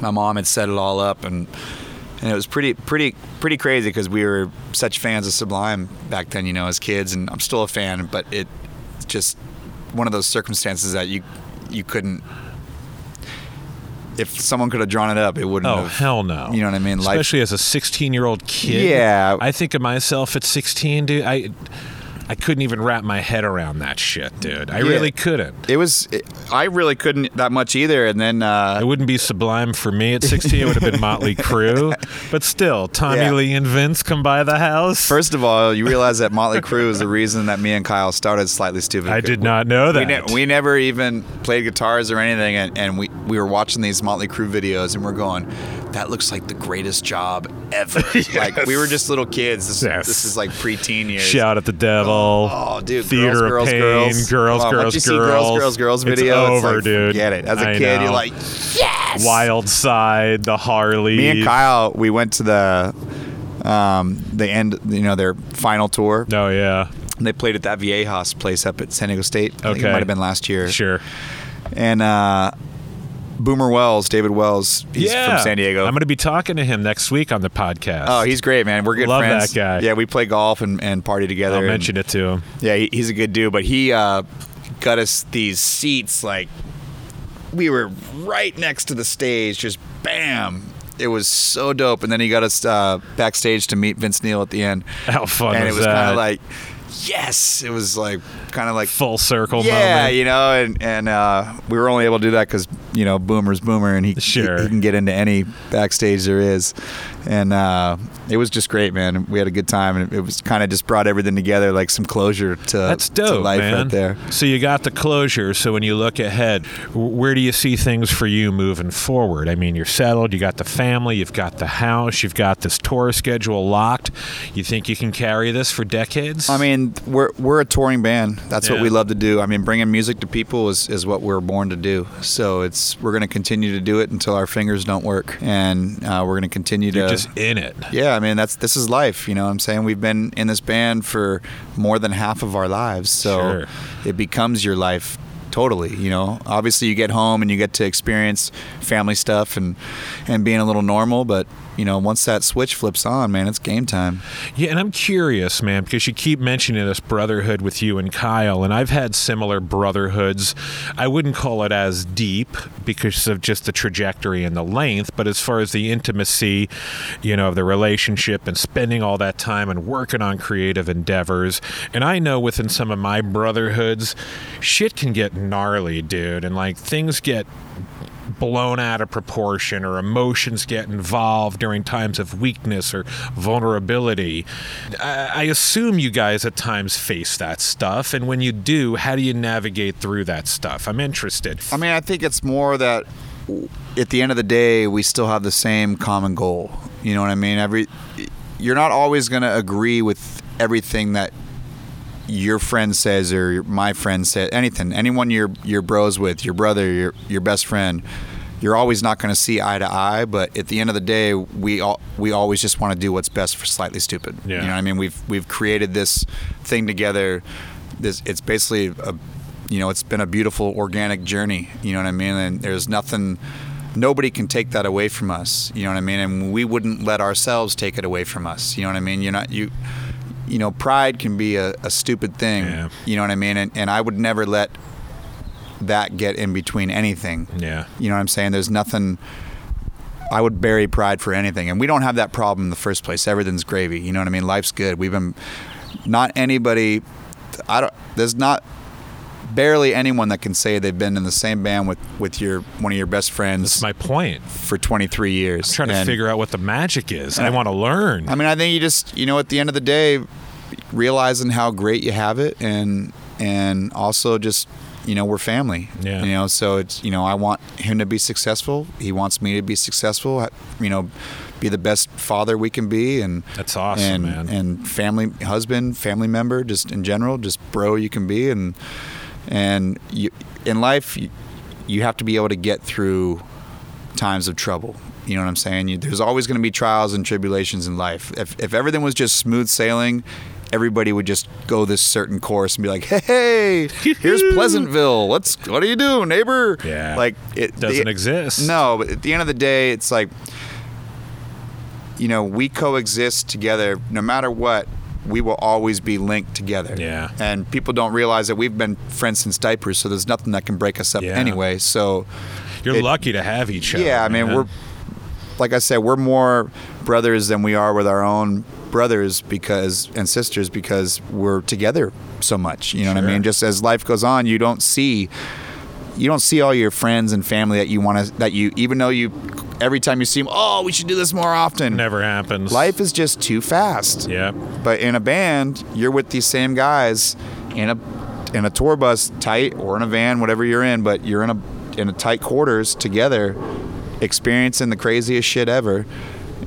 my mom had set it all up, and and it was pretty pretty pretty crazy because we were such fans of Sublime back then, you know, as kids, and I'm still a fan, but it just one of those circumstances that you you couldn't. If someone could have drawn it up, it wouldn't Oh have. hell no! You know what I mean? Life- Especially as a 16 year old kid. Yeah. I think of myself at 16, dude. I I couldn't even wrap my head around that shit, dude. I Yeah. really couldn't. It was. It, I really couldn't that much either, and then uh, It wouldn't be sublime for me at 16. It would have been Motley Crue, but still, Tommy Yeah. Lee and Vince come by the house. First of all, you realize that Motley Crue is the reason that me and Kyle started Slightly Stoopid. I did not know We, that. ne- we never even played guitars or anything, and, and we, we were watching these Motley Crue videos, and we're going, "That looks like the greatest job ever." Like we were just little kids. This, Yes. this is like preteen years. Shout at the devil. Oh, dude, Theater girls, of girls, Pain, girls, girls, on, girls, once you see girls. girls, girls, girls It's video, over, like, dude. Get it. As a I kid, know. you're like, yes. Wild Side, the Harley. Me and Kyle, we went to the um, the end, you know, their final tour. Oh yeah, They played at that Viejas place up at San Diego State. I think Okay. it might have been last year. sure. And uh, Boomer Wells, David Wells, he's yeah, from San Diego. I'm going to be talking to him next week on the podcast. oh, he's great, man. We're good Love friends. that guy. Yeah, we play golf and, and party together. I'll and- mention it to him. Yeah, he, he's a good dude, but he uh, got us these seats like we were right next to the stage, just bam. It was so dope, and then he got us uh, backstage to meet Vince Neil at the end, How fun and was, it was kind of like, yes, it was like kind of like full circle yeah, moment. you know, and and uh, we were only able to do that because you know Boomer's Boomer, and he, Sure. he he can get into any backstage there is, and uh, it was just great, man. We had a good time, and it was kind of just brought everything together, like some closure to That's to dope, life man. right there. So you got the closure. So when you look ahead, where do you see things for you moving forward? I mean, you're settled. You got the family. You've got the house. You've got this tour schedule locked. You think you can carry this for decades? I mean, we're we're a touring band. That's what we love to do. I mean, bringing music to people is, is what we're born to do. So it's we're going to continue to do it until our fingers don't work, and uh, we're going to continue to just in it. Yeah, I mean that's this is life. You know, what I'm saying we've been in this band for more than half of our lives, so Sure. it becomes your life totally. You know, obviously you get home and you get to experience family stuff and and being a little normal, but you know, once that switch flips on, man, it's game time. Yeah, and I'm curious, man, because you keep mentioning this brotherhood with you and Kyle, and I've had similar brotherhoods. I wouldn't call it as deep because of just the trajectory and the length, but as far as the intimacy, you know, of the relationship and spending all that time and working on creative endeavors. And I know within some of my brotherhoods, shit can get gnarly, dude, and like things get blown out of proportion or emotions get involved during times of weakness or vulnerability. I, I assume you guys at times face that stuff. And when you do, how do you navigate through that stuff? I'm interested. I mean, I think it's more that at the end of the day, we still have the same common goal. You know what I mean? Every you're not always going to agree with everything that your friend says or my friend said anything anyone you're you're bros with your brother your your best friend you're always not going to see eye to eye but at the end of the day we all we always just want to do what's best for slightly stoopid. Yeah. you know what i mean? We've we've created this thing together. This it's basically a you know it's been a beautiful organic journey you know what i mean? And there's nothing nobody can take that away from us you know what i mean? And we wouldn't let ourselves take it away from us you know what i mean? You're not you you know pride can be a, a stupid thing Yeah. you know what i mean? And, and i would never let that get in between anything. Yeah. you know what i'm saying? There's nothing i would bury pride for anything. And we don't have that problem in the first place. Everything's gravy. You know what i mean? Life's good. We've been not anybody i don't there's not barely anyone that can say they've been in the same band with with your one of your best friends That's my point. for 23 years I'm trying to figure out what the magic is. I want to learn. I mean, I think you just, you know, at the end of the day, realizing how great you have it, and and also just, you know, we're family. Yeah. You know, so it's, you know, I want him to be successful. He wants me to be successful. You know, be the best father we can be, and That's awesome, and, man. And family, husband, family member, just in general, just bro you can be, and and you, in life, you, you have to be able to get through times of trouble. You know what I'm saying? You, there's always going to be trials and tribulations in life. If, if everything was just smooth sailing, everybody would just go this certain course and be like, "Hey, here's Pleasantville. Let's what do you do, neighbor?" Yeah. like it Doesn't the- exist. No, but at the end of the day, it's like you know we coexist together. No matter what, we will always be linked together. Yeah. and people don't realize that we've been friends since diapers, so there's nothing that can break us up Yeah. anyway. So. You're it- lucky to have each other. Yeah, I mean, man. we're like I said, we're more brothers than we are with our own brothers because and sisters because we're together so much. You know what I mean? Just as life goes on, you don't see you don't see all your friends and family that you want to that you even though you every time you see them, oh, we should do this more often. never happens. Life is just too fast. Yeah. But in a band, you're with these same guys in a in a tour bus, tight, or in a van, whatever you're in. But you're in a in a tight quarters together, experiencing the craziest shit ever,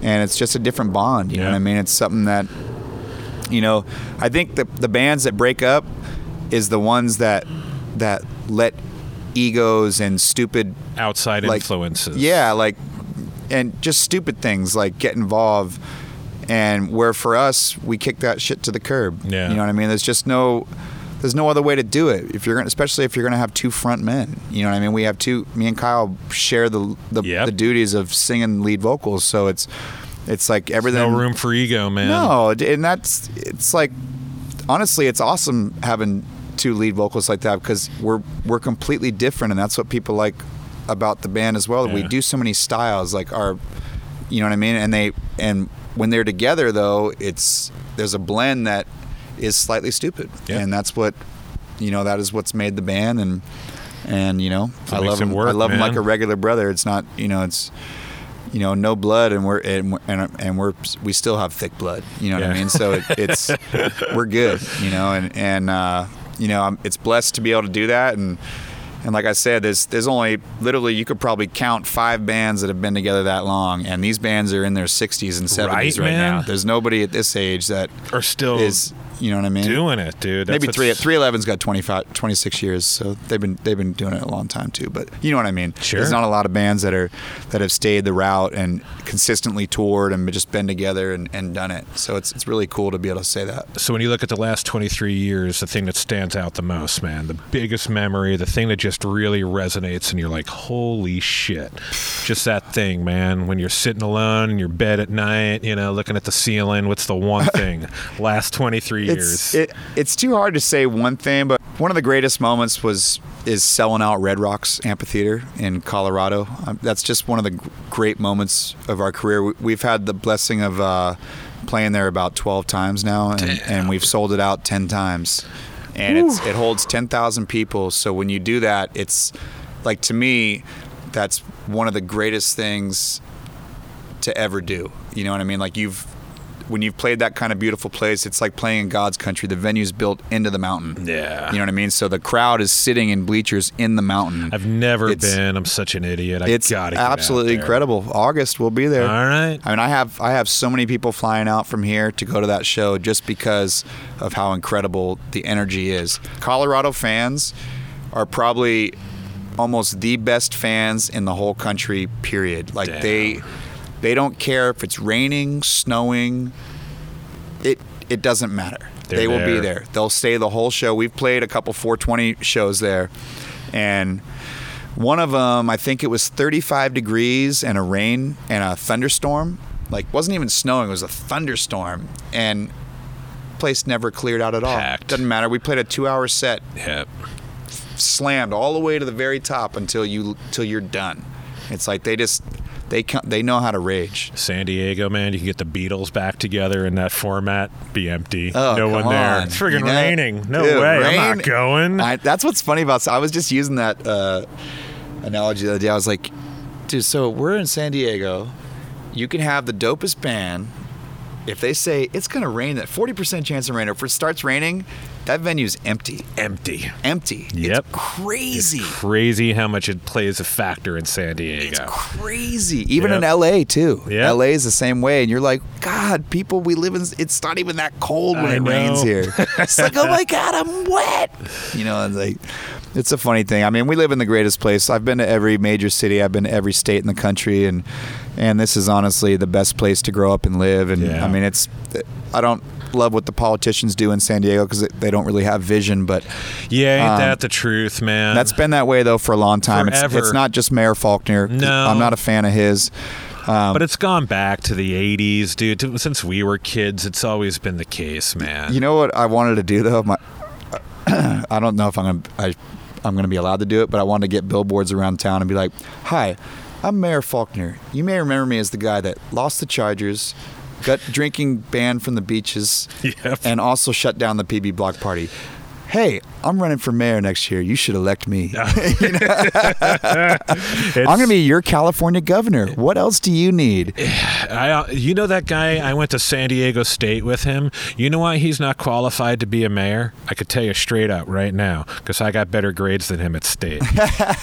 and it's just a different bond. You know what I mean? It's something that, you know, I think the the bands that break up is the ones that that let egos and stupid Outside like- influences. yeah, like and just stupid things like get involved and where for us we kick that shit to the curb. Yeah. You know what I mean? There's just no there's no other way to do it. If you're gonna especially if you're gonna have two front men. You know what I mean? We have two me and Kyle share the the, Yep. the duties of singing lead vocals, so it's it's like everything No room for ego, man. no, and that's it's like honestly, it's awesome having two lead vocals like that because we're we're completely different, and that's what people like about the band as well. We do so many styles, like our, you know what I mean, and they and when they're together though, it's there's a blend that is slightly stoopid, Yeah. and that's what you know that is what's made the band and. And you know, What I love him. work, I love him like a regular brother. It's not, you know, it's you know, no blood, and we're and and, and we're we still have thick blood. You know what I mean? So it, it's we're good. You know, and and uh, you know, I'm, it's blessed to be able to do that. And and like I said, there's there's only literally you could probably count five bands that have been together that long, and these bands are in their 60s and 70s right, Right, now. There's nobody at this age that are still is You know what I mean? Doing it, dude. That's Maybe three three eleven's got 25, 26 years, so they've been they've been doing it a long time too. But you know what I mean? Sure. There's not a lot of bands that are that have stayed the route and consistently toured and just been together and, and done it. So it's it's really cool to be able to say that. So when you look at the last 23 years, the thing that stands out the most, man, the biggest memory, the thing that just really resonates, and you're like, holy shit, just that thing, man. When you're sitting alone in your bed at night, you know, looking at the ceiling, what's the one thing? last 23 years. It's it, it's too hard to say one thing, but one of the greatest moments was is selling out Red Rocks Amphitheater in Colorado. Um, that's just one of the great moments of our career. We, we've had the blessing of uh, playing there about 12 times now, and, and we've sold it out 10 times. And it's, it holds 10,000 people. So when you do that, it's like to me, that's one of the greatest things to ever do. You know what I mean? Like you've when you've played that kind of beautiful place, it's like playing in God's country. The venue's built into the mountain. Yeah. You know what I mean? So the crowd is sitting in bleachers in the mountain. I've never It's- been. I'm such an idiot. I it's gotta absolutely incredible. August we'll be there. All right. I mean, I have I have so many people flying out from here to go to that show just because of how incredible the energy is. Colorado fans are probably almost the best fans in the whole country. Period. Like Damn. they they don't care if it's raining, snowing. It it doesn't matter. They're they will be there. They'll stay the whole show. We've played a couple 420 shows there, and one of them, I think it was 35 degrees and a rain and a thunderstorm. Like wasn't even snowing; it was a thunderstorm, and place never cleared out at all. Packed. Doesn't matter. We played a two-hour set, Yep. slammed all the way to the very top until you till you're done. It's like they just they co- they know how to rage. San Diego, man, you can get the Beatles back together in that format. Be empty. Oh, no come one there. It's friggin' You know? raining. No Dude, way. I'm not going. I, that's what's funny about. I was just using that uh, analogy the other day. I was like, dude, so we're in San Diego. You can have the dopest band. If they say it's gonna rain, that 40% chance of rain, or if it starts raining, that venue's empty. empty. Empty. Yep. It's crazy. Crazy how much it plays a factor in San Diego. It's crazy. Even Yep. in LA too. Yeah. LA is the same way, and you're like, God, people, we live in. It's not even that cold when I it rains here. It's like, oh my God, I'm wet. You know, it's like, it's a funny thing. I mean, we live in the greatest place. I've been to every major city. I've been to every state in the country, and and this is honestly the best place to grow up and live. And Yeah. I mean, it's. I don't love what the politicians do in San Diego because they don't really have vision, but yeah, ain't Um, that the truth, man? that's been that way though for a long time. It's, Forever. it's not just Mayor Faulconer. No. I'm not a fan of his. Um, but it's gone back to the 80s, dude. To- Since we were kids, it's always been the case, man. You know what I wanted to do though? My, I don't know if I'm gonna I, I'm gonna be allowed to do it, but I wanted to get billboards around town and be like, "Hi, I'm Mayor Faulconer. You may remember me as the guy that lost the Chargers, got drinking banned from the beaches, Yep. and also shut down the PB Block Party." Hey, I'm running for mayor next year. You should elect me. It's- I'm gonna be your California governor. What else do you need? I, uh, you know that guy? I went to San Diego State with him. You know why he's not qualified to be a mayor? I could tell you straight up right now because I got better grades than him at State.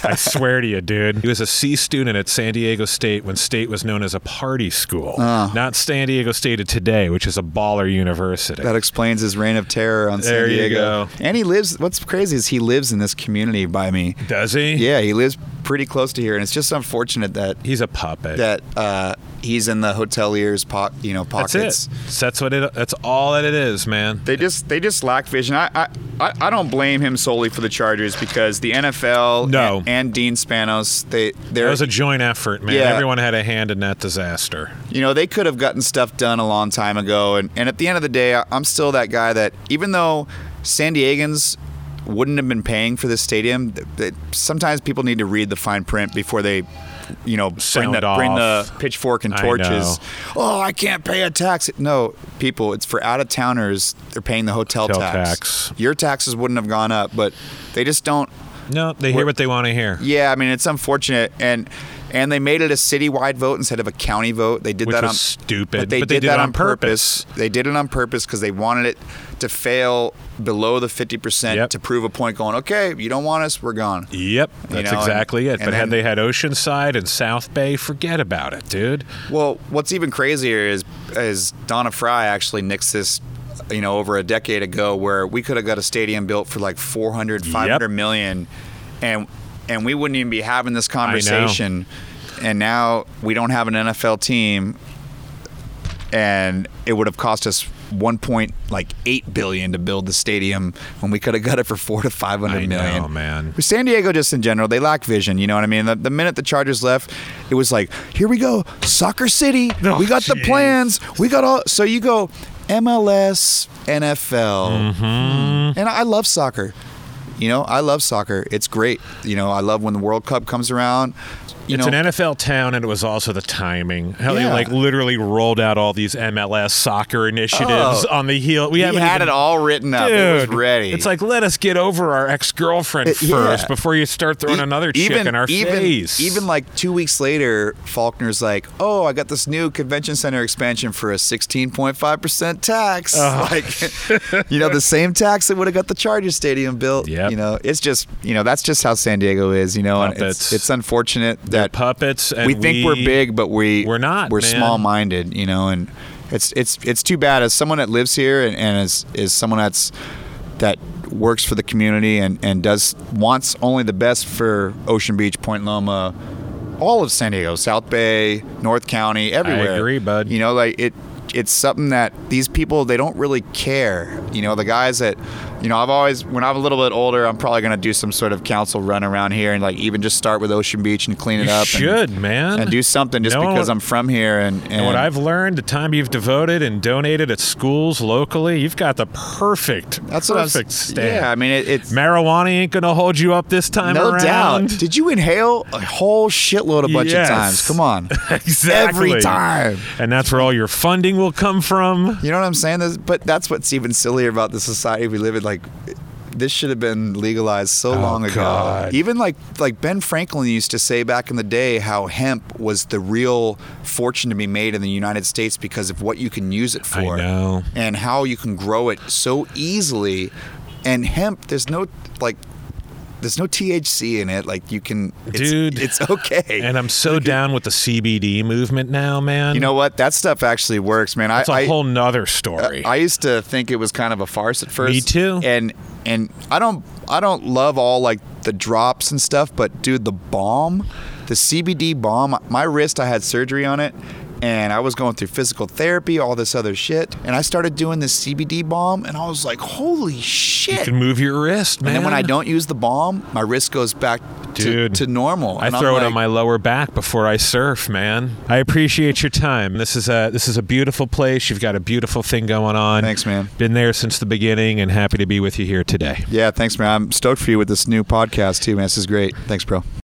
I swear to you, dude. He was a C student at San Diego State when State was known as a party school, not San Diego State of today, which is a baller university. That explains his reign of terror on There San you Diego. go. And he lives. What's crazy is he lives in this community by me. Does he? Yeah, he lives pretty close to here, and it's just unfortunate that He's a puppet. that uh, he's in the hotelier's po- you know pockets. That's it. That's what it. That's all that it is, man. They just they just lack vision. I, I I don't blame him solely for the Chargers because the NFL No. and, and Dean Spanos they It they're was a joint effort, man. Yeah. Everyone had a hand in that disaster. you know they could have gotten stuff done a long time ago, and and at the end of the day, I'm still that guy that even though San Diegans wouldn't have been paying for this stadium, sometimes people need to read the fine print before they. You know, bring the, bring the pitchfork and torches. know. Oh, I can't pay a tax. No, people, it's for out of towners. They're paying the hotel, Hotel tax. tax. Your taxes wouldn't have gone up, but they just don't. No, they hear what they want to hear. Yeah, I mean it's unfortunate, and and they made it a citywide vote instead of a county vote. They did Which that on stupid, but they, but they did, did that on on purpose. They did it on purpose because they wanted it to fail below the fifty percent Yep. to prove a point. Going, okay, you don't want us, we're gone. Yep, You that's know, and- exactly it. and But then- had they had Oceanside and South Bay, forget about it, dude. Well, what's even crazier is is Donna Frye actually nixed this you know, over a decade ago, where we could have got a stadium built for like 400, 500 Yep. million, and and we wouldn't even be having this conversation. And now we don't have an NFL team, and it would have cost us one point like eight billion to build the stadium when we could have got it for four to five hundred million. know, man. San Diego, just in general, they lack vision. You know what I mean? The, the minute the Chargers left, it was like, here we go, Soccer City. Oh, we got the plans. We got all. So you go MLS, NFL, Mm-hmm. and I love soccer. You know, I love soccer. It's great. You know, I love when the World Cup comes around. You it's know, an NFL town, and it was also the timing. How they like literally rolled out all these MLS soccer initiatives Oh. on the heel. We haven't had even, it all written up. Dude, it was ready. It's like let us get over our ex girlfriend Uh, yeah. first before you start throwing E- another chick in our even, face. Even like two weeks later, Faulconer's like, "Oh, I got this new convention center expansion for a 16.5 percent tax. Uh-huh. Like, you know, the same tax that would have got the Chargers Stadium built. Yep. You know, it's just, you know, that's just how San Diego is. You know, and it's, it's unfortunate that puppets. And we think we're big, but we we're not, We're man. small-minded. You know, and it's it's it's too bad as someone that lives here and, and is is someone that's that works for the community and, and does wants only the best for Ocean Beach, Point Loma, all of San Diego, South Bay, North County, everywhere. I agree, bud. You know, like it it's something that these people they don't really care. You know, the guys that you know, I've always when I'm a little bit older, I'm probably gonna do some sort of council run around here and like even just start with Ocean Beach and clean it up. You up. should, and, man. and do something just No because I'm from here and, and, And what I've learned, the time you've devoted and donated at schools locally, you've got the perfect, that's what I was- perfect stand. Yeah, I mean it, it's Marijuana ain't gonna hold you up this time no around. doubt. Did you inhale a whole shitload a bunch Yes. of times? Come on, exactly. every time. And that's where all your funding will come from. You know what I'm saying? This- But that's what's even sillier about the society we live in. Like, this should have been legalized so Oh, long ago. God. Even like like Ben Franklin used to say back in the day how hemp was the real fortune to be made in the United States because of what you can use it I for, know. and how you can grow it so easily. And hemp, there's no like. There's no THC in it. Like you can, it's, Dude. It's okay. And I'm so down with the CBD movement now, man. you know what? That stuff actually works, man. it's a I, I, whole nother story. Uh, I used to think it was kind of a farce at first. Me too. And and I don't I don't love all like the drops and stuff, but dude, the balm, the CBD balm, my wrist I had surgery on it and I was going through physical therapy, all this other shit, and I started doing this CBD balm and I was like, "Holy shit! you can move your wrist, man. and then when I don't use the balm, my wrist goes back to, Dude. to normal. I throw it on my lower back before I surf, man. I appreciate your time. This is a this is a beautiful place. You've got a beautiful thing going on. Thanks, man. Been there since the beginning, and happy to be with you here today. Yeah, thanks, man. I'm stoked for you with this new podcast too, man. This is great. Thanks, bro.